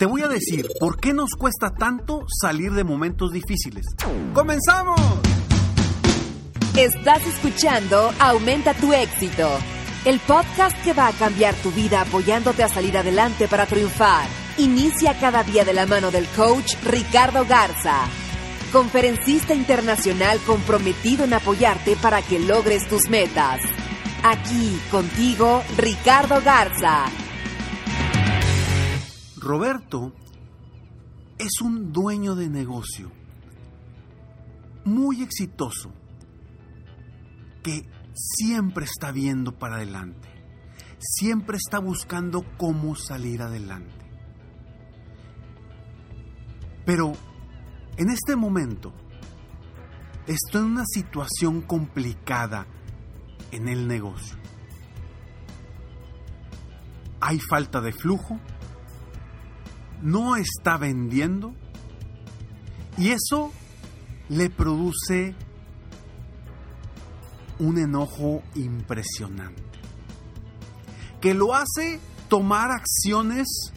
Te voy a decir por qué nos cuesta tanto salir de momentos difíciles. ¡Comenzamos! Estás escuchando Aumenta tu éxito, el podcast que va a cambiar tu vida apoyándote a salir adelante para triunfar. Inicia cada día de la mano del coach Ricardo Garza, conferencista internacional comprometido en apoyarte para que logres tus metas. Aquí contigo, Ricardo Garza. Roberto es un dueño de negocio muy exitoso que siempre está viendo para adelante, siempre está buscando cómo salir adelante. Pero en este momento estoy en una situación complicada en el negocio. Hay falta de flujo, no está vendiendo y eso le produce un enojo impresionante que lo hace tomar acciones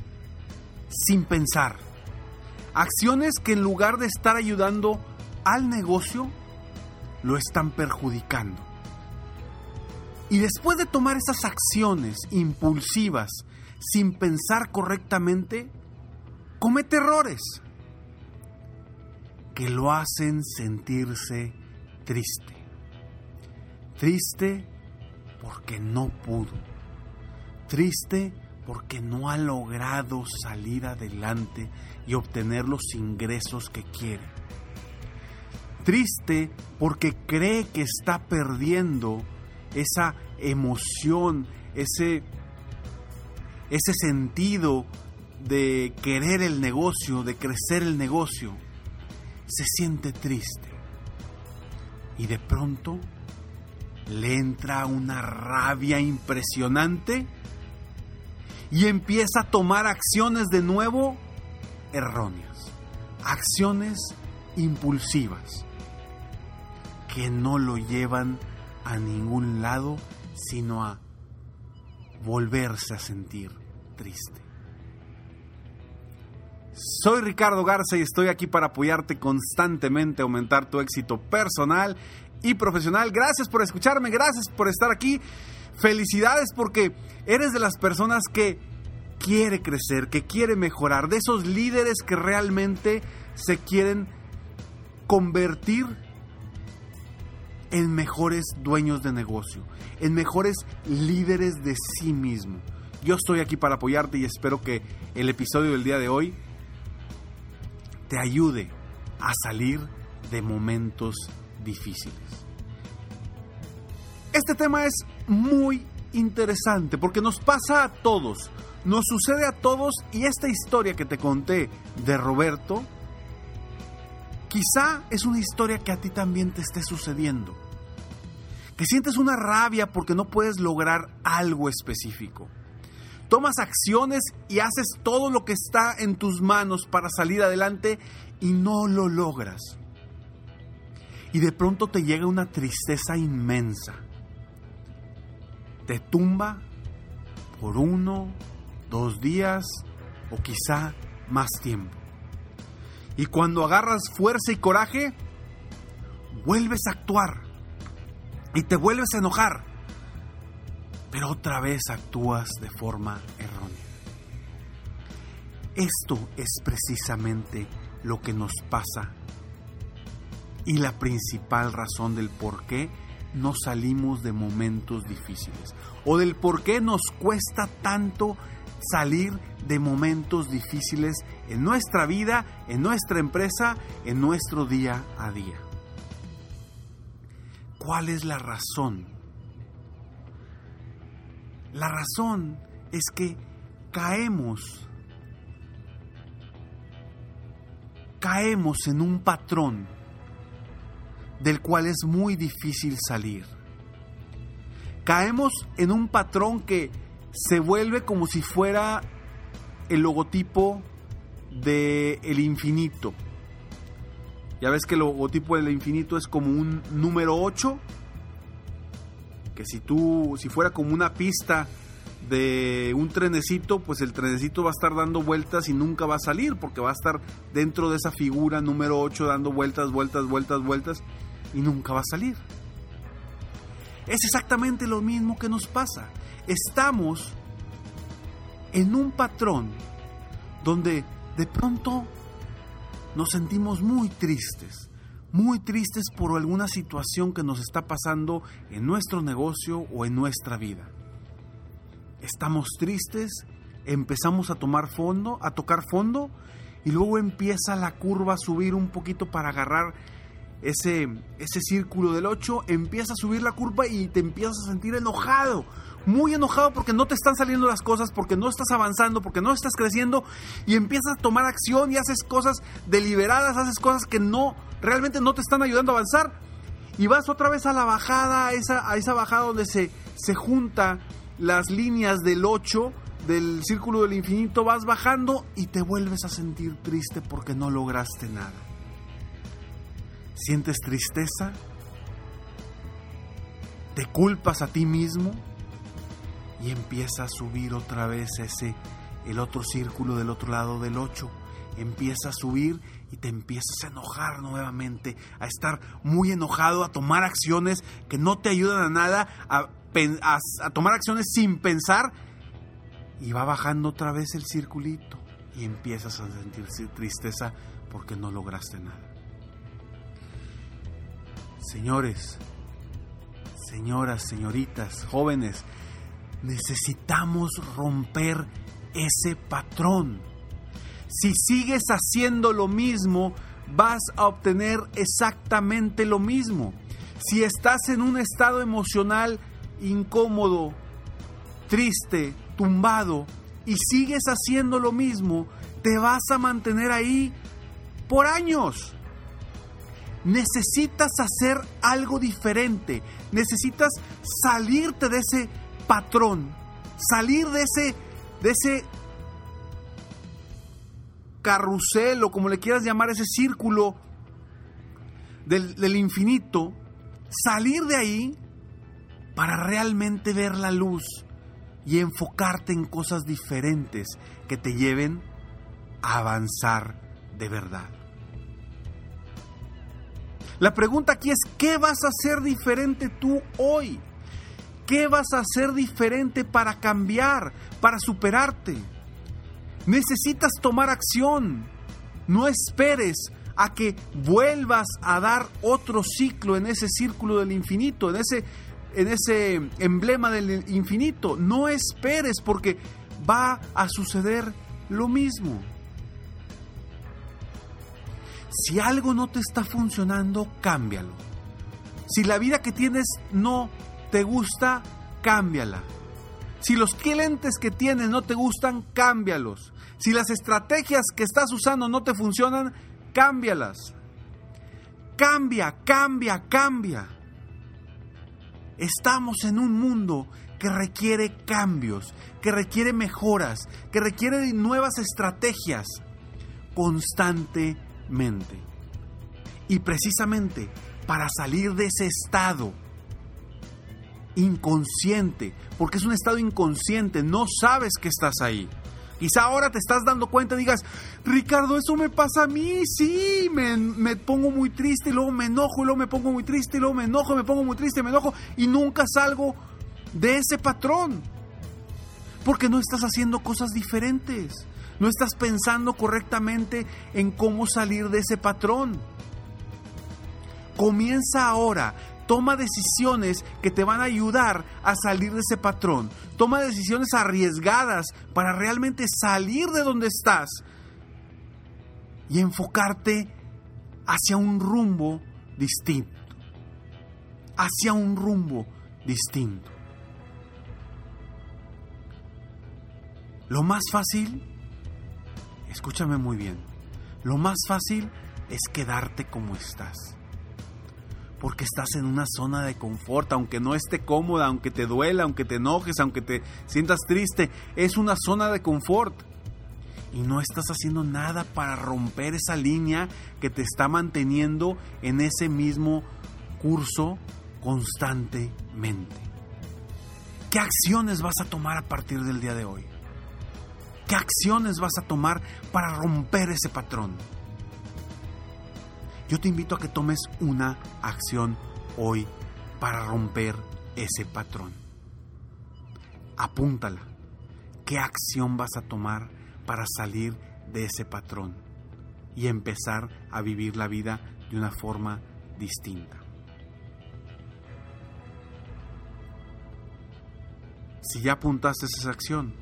sin pensar. Acciones que en lugar de estar ayudando al negocio, lo están perjudicando. Y después de tomar esas acciones impulsivas sin pensar correctamente, comete errores que lo hacen sentirse triste. Triste porque no pudo. Triste porque no ha logrado salir adelante y obtener los ingresos que quiere. Triste porque cree que está perdiendo esa emoción, ese, ese sentido de querer el negocio, de crecer el negocio. Se siente triste. Y de pronto le entra una rabia impresionante y empieza a tomar acciones de nuevo erróneas, acciones impulsivas que no lo llevan a ningún lado, sino a volverse a sentir triste. Soy Ricardo Garza y estoy aquí para apoyarte constantemente, aumentar tu éxito personal y profesional. Gracias por escucharme, gracias por estar aquí. Felicidades porque eres de las personas que quiere crecer, que quiere mejorar, de esos líderes que realmente se quieren convertir en mejores dueños de negocio, en mejores líderes de sí mismo. Yo estoy aquí para apoyarte y espero que el episodio del día de hoy te ayude a salir de momentos difíciles. Este tema es muy interesante porque nos pasa a todos, nos sucede a todos y esta historia que te conté de Roberto, quizá es una historia que a ti también te esté sucediendo. Que sientes una rabia porque no puedes lograr algo específico. Tomas acciones y haces todo lo que está en tus manos para salir adelante y no lo logras. Y de pronto te llega una tristeza inmensa. Te tumba por uno, dos días o quizá más tiempo. Y cuando agarras fuerza y coraje, vuelves a actuar y te vuelves a enojar, pero otra vez actúas de forma errónea. Esto es precisamente lo que nos pasa y la principal razón del por qué no salimos de momentos difíciles o del por qué nos cuesta tanto salir de momentos difíciles en nuestra vida, en nuestra empresa, en nuestro día a día. ¿Cuál es la razón? La razón es que caemos, caemos en un patrón del cual es muy difícil salir. Caemos en un patrón que se vuelve como si fuera el logotipo del el infinito. Ya ves que el logotipo del infinito es como un número 8, que si tú, si fuera como una pista de un trenecito, pues el trenecito va a estar dando vueltas y nunca va a salir, porque va a estar dentro de esa figura número 8 dando vueltas, vueltas, vueltas, vueltas, y nunca va a salir. Es exactamente lo mismo que nos pasa. Estamos en un patrón donde de pronto nos sentimos muy tristes, muy tristes por alguna situación que nos está pasando en nuestro negocio o en nuestra vida. Estamos tristes, empezamos a tomar fondo, a tocar fondo y luego empieza la curva a subir un poquito para agarrar ese, ese círculo del 8, empieza a subir la curva y te empiezas a sentir enojado, muy enojado porque no te están saliendo las cosas, porque no estás avanzando, porque no estás creciendo y empiezas a tomar acción y haces cosas deliberadas, haces cosas que no, realmente no te están ayudando a avanzar y vas otra vez a la bajada, a esa, esa bajada donde se, se junta las líneas del 8 del círculo del infinito, vas bajando y te vuelves a sentir triste porque no lograste nada. ¿Sientes tristeza? ¿Te culpas a ti mismo? Y empieza a subir otra vez ese, el otro círculo del otro lado del 8. Empieza a subir y te empiezas a enojar nuevamente, a estar muy enojado, a tomar acciones que no te ayudan a nada, a, a tomar acciones sin pensar y va bajando otra vez el circulito y empiezas a sentir tristeza porque no lograste nada. Señores, señoras, señoritas, jóvenes, necesitamos romper ese patrón. Si sigues haciendo lo mismo, vas a obtener exactamente lo mismo. Si estás en un estado emocional incómodo, triste, tumbado, y sigues haciendo lo mismo, te vas a mantener ahí por años. Necesitas hacer algo diferente, necesitas salirte de ese patrón, salir de ese, de ese carrusel o como le quieras llamar, ese círculo del, del infinito, salir de ahí para realmente ver la luz y enfocarte en cosas diferentes que te lleven a avanzar de verdad. La pregunta aquí es, ¿qué vas a hacer diferente tú hoy? ¿Qué vas a hacer diferente para cambiar, para superarte? Necesitas tomar acción. No esperes a que vuelvas a dar otro ciclo en ese círculo del infinito, en ese, en ese emblema del infinito. No esperes porque va a suceder lo mismo. Si algo no te está funcionando, cámbialo. Si la vida que tienes no te gusta, cámbiala. Si los clientes que tienes no te gustan, cámbialos. Si las estrategias que estás usando no te funcionan, cámbialas. Cambia, cambia, cambia. Estamos en un mundo que requiere cambios, que requiere mejoras, que requiere nuevas estrategias constantemente. Y precisamente para salir de ese estado inconsciente, porque es un estado inconsciente, no sabes que estás ahí. Quizá ahora te estás dando cuenta y digas, Ricardo, eso me pasa a mí, sí, me, me, pongo muy triste y luego me enojo y luego me pongo muy triste y luego me enojo, me pongo muy triste, me enojo y nunca salgo de ese patrón. Porque no estás haciendo cosas diferentes, No estás pensando correctamente en cómo salir de ese patrón. Comienza ahora. Toma decisiones que te van a ayudar a salir de ese patrón. Toma decisiones arriesgadas para realmente salir de donde estás y enfocarte hacia un rumbo distinto. Hacia un rumbo distinto. Lo más fácil, escúchame muy bien, lo más fácil es quedarte como estás. Porque estás en una zona de confort, aunque no esté cómoda, aunque te duela, aunque te enojes, aunque te sientas triste, es una zona de confort. Y no estás haciendo nada para romper esa línea que te está manteniendo en ese mismo curso constantemente. ¿Qué acciones vas a tomar a partir del día de hoy? ¿Qué acciones vas a tomar para romper ese patrón? Yo te invito a que tomes una acción hoy para romper ese patrón. Apúntala. ¿Qué acción vas a tomar para salir de ese patrón y empezar a vivir la vida de una forma distinta? Si ya apuntaste esa acción,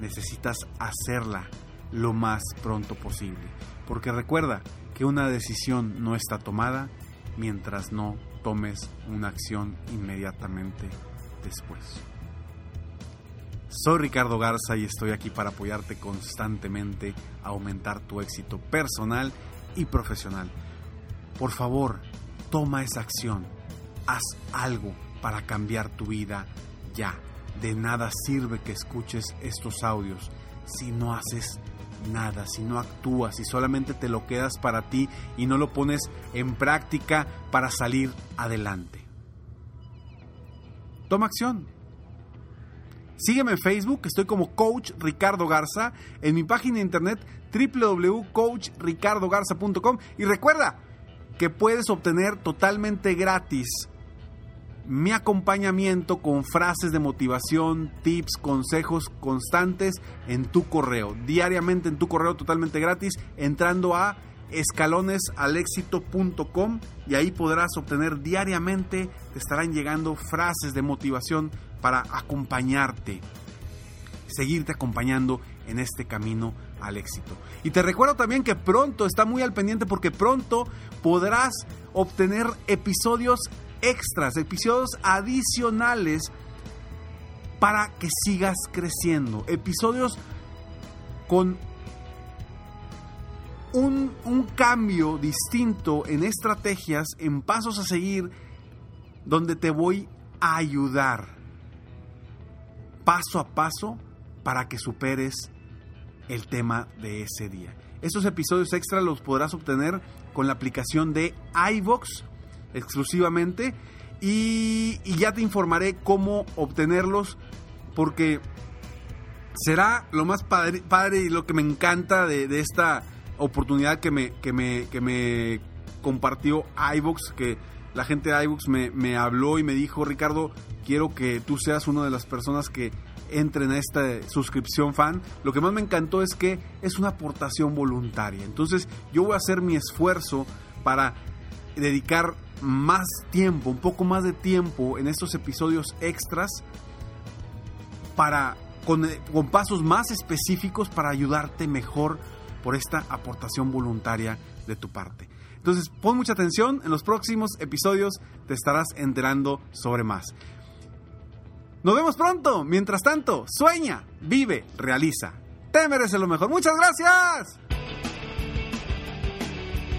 necesitas hacerla lo más pronto posible. Porque recuerda que una decisión no está tomada mientras no tomes una acción inmediatamente después. Soy Ricardo Garza y estoy aquí para apoyarte constantemente a aumentar tu éxito personal y profesional. Por favor, toma esa acción. Haz algo para cambiar tu vida ya de nada sirve que escuches estos audios si no haces nada, si no actúas, si solamente te lo quedas para ti y no lo pones en práctica para salir adelante. Toma acción. Sígueme en Facebook, estoy como Coach Ricardo Garza, en mi página de internet www.coachricardogarza.com y recuerda que puedes obtener totalmente gratis mi acompañamiento con frases de motivación, tips, consejos constantes en tu correo, diariamente en tu correo totalmente gratis, entrando a escalonesalexito.com y ahí podrás obtener diariamente, te estarán llegando frases de motivación para acompañarte, seguirte acompañando en este camino al éxito. Y te recuerdo también que pronto, está muy al pendiente porque pronto podrás obtener episodios extras, episodios adicionales para que sigas creciendo. Episodios con un, un, cambio distinto en estrategias, en pasos a seguir, donde te voy a ayudar paso a paso para que superes el tema de ese día. Estos episodios extras los podrás obtener con la aplicación de iVox exclusivamente y, ya te informaré cómo obtenerlos porque será lo más padre, y lo que me encanta de, esta oportunidad que me, que me, que me compartió iVox, que la gente de iVox me, me habló y me dijo, Ricardo, quiero que tú seas una de las personas que entren a esta suscripción fan. Lo que más me encantó es que es una aportación voluntaria. Entonces yo voy a hacer mi esfuerzo para dedicar más tiempo, un poco más de tiempo en estos episodios extras para con, con, pasos más específicos para ayudarte mejor por esta aportación voluntaria de tu parte. Entonces, pon mucha atención, en los próximos episodios te estarás enterando sobre más. Nos vemos pronto. Mientras tanto, sueña, vive, realiza. Te mereces lo mejor. Muchas gracias.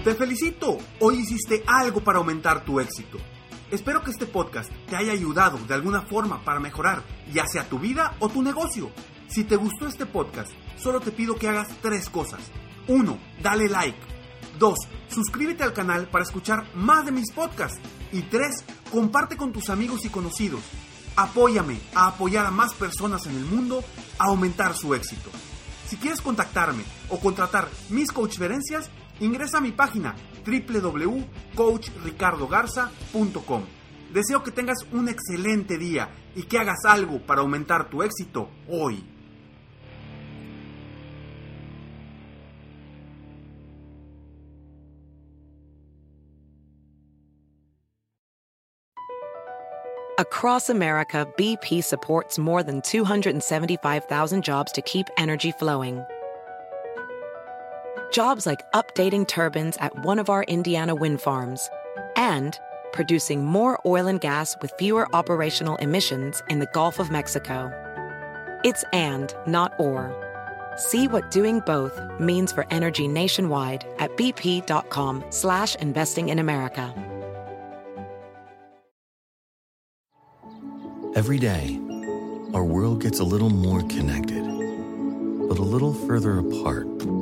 Te felicito, hoy hiciste algo para aumentar tu éxito. Espero que este podcast te haya ayudado de alguna forma para mejorar ya sea tu vida o tu negocio. Si te gustó este podcast, solo te pido que hagas tres cosas. 1. Dale like. 2. Suscríbete al canal para escuchar más de mis podcasts. Y 3. Comparte con tus amigos y conocidos. Apóyame a apoyar a más personas en el mundo a aumentar su éxito. Si quieres contactarme o contratar mis coachferencias, Ingresa a mi página www.coachricardogarza.com. Deseo que tengas un excelente día y que hagas algo para aumentar tu éxito hoy. Across America, BP supports more than 275,000 jobs to keep energy flowing. Jobs like updating turbines at one of our Indiana wind farms and producing more oil and gas with fewer operational emissions in the Gulf of Mexico. It's and, not or. See what doing both means for energy nationwide at bp.com slash investing in America. Every day, our world gets a little more connected, but a little further apart.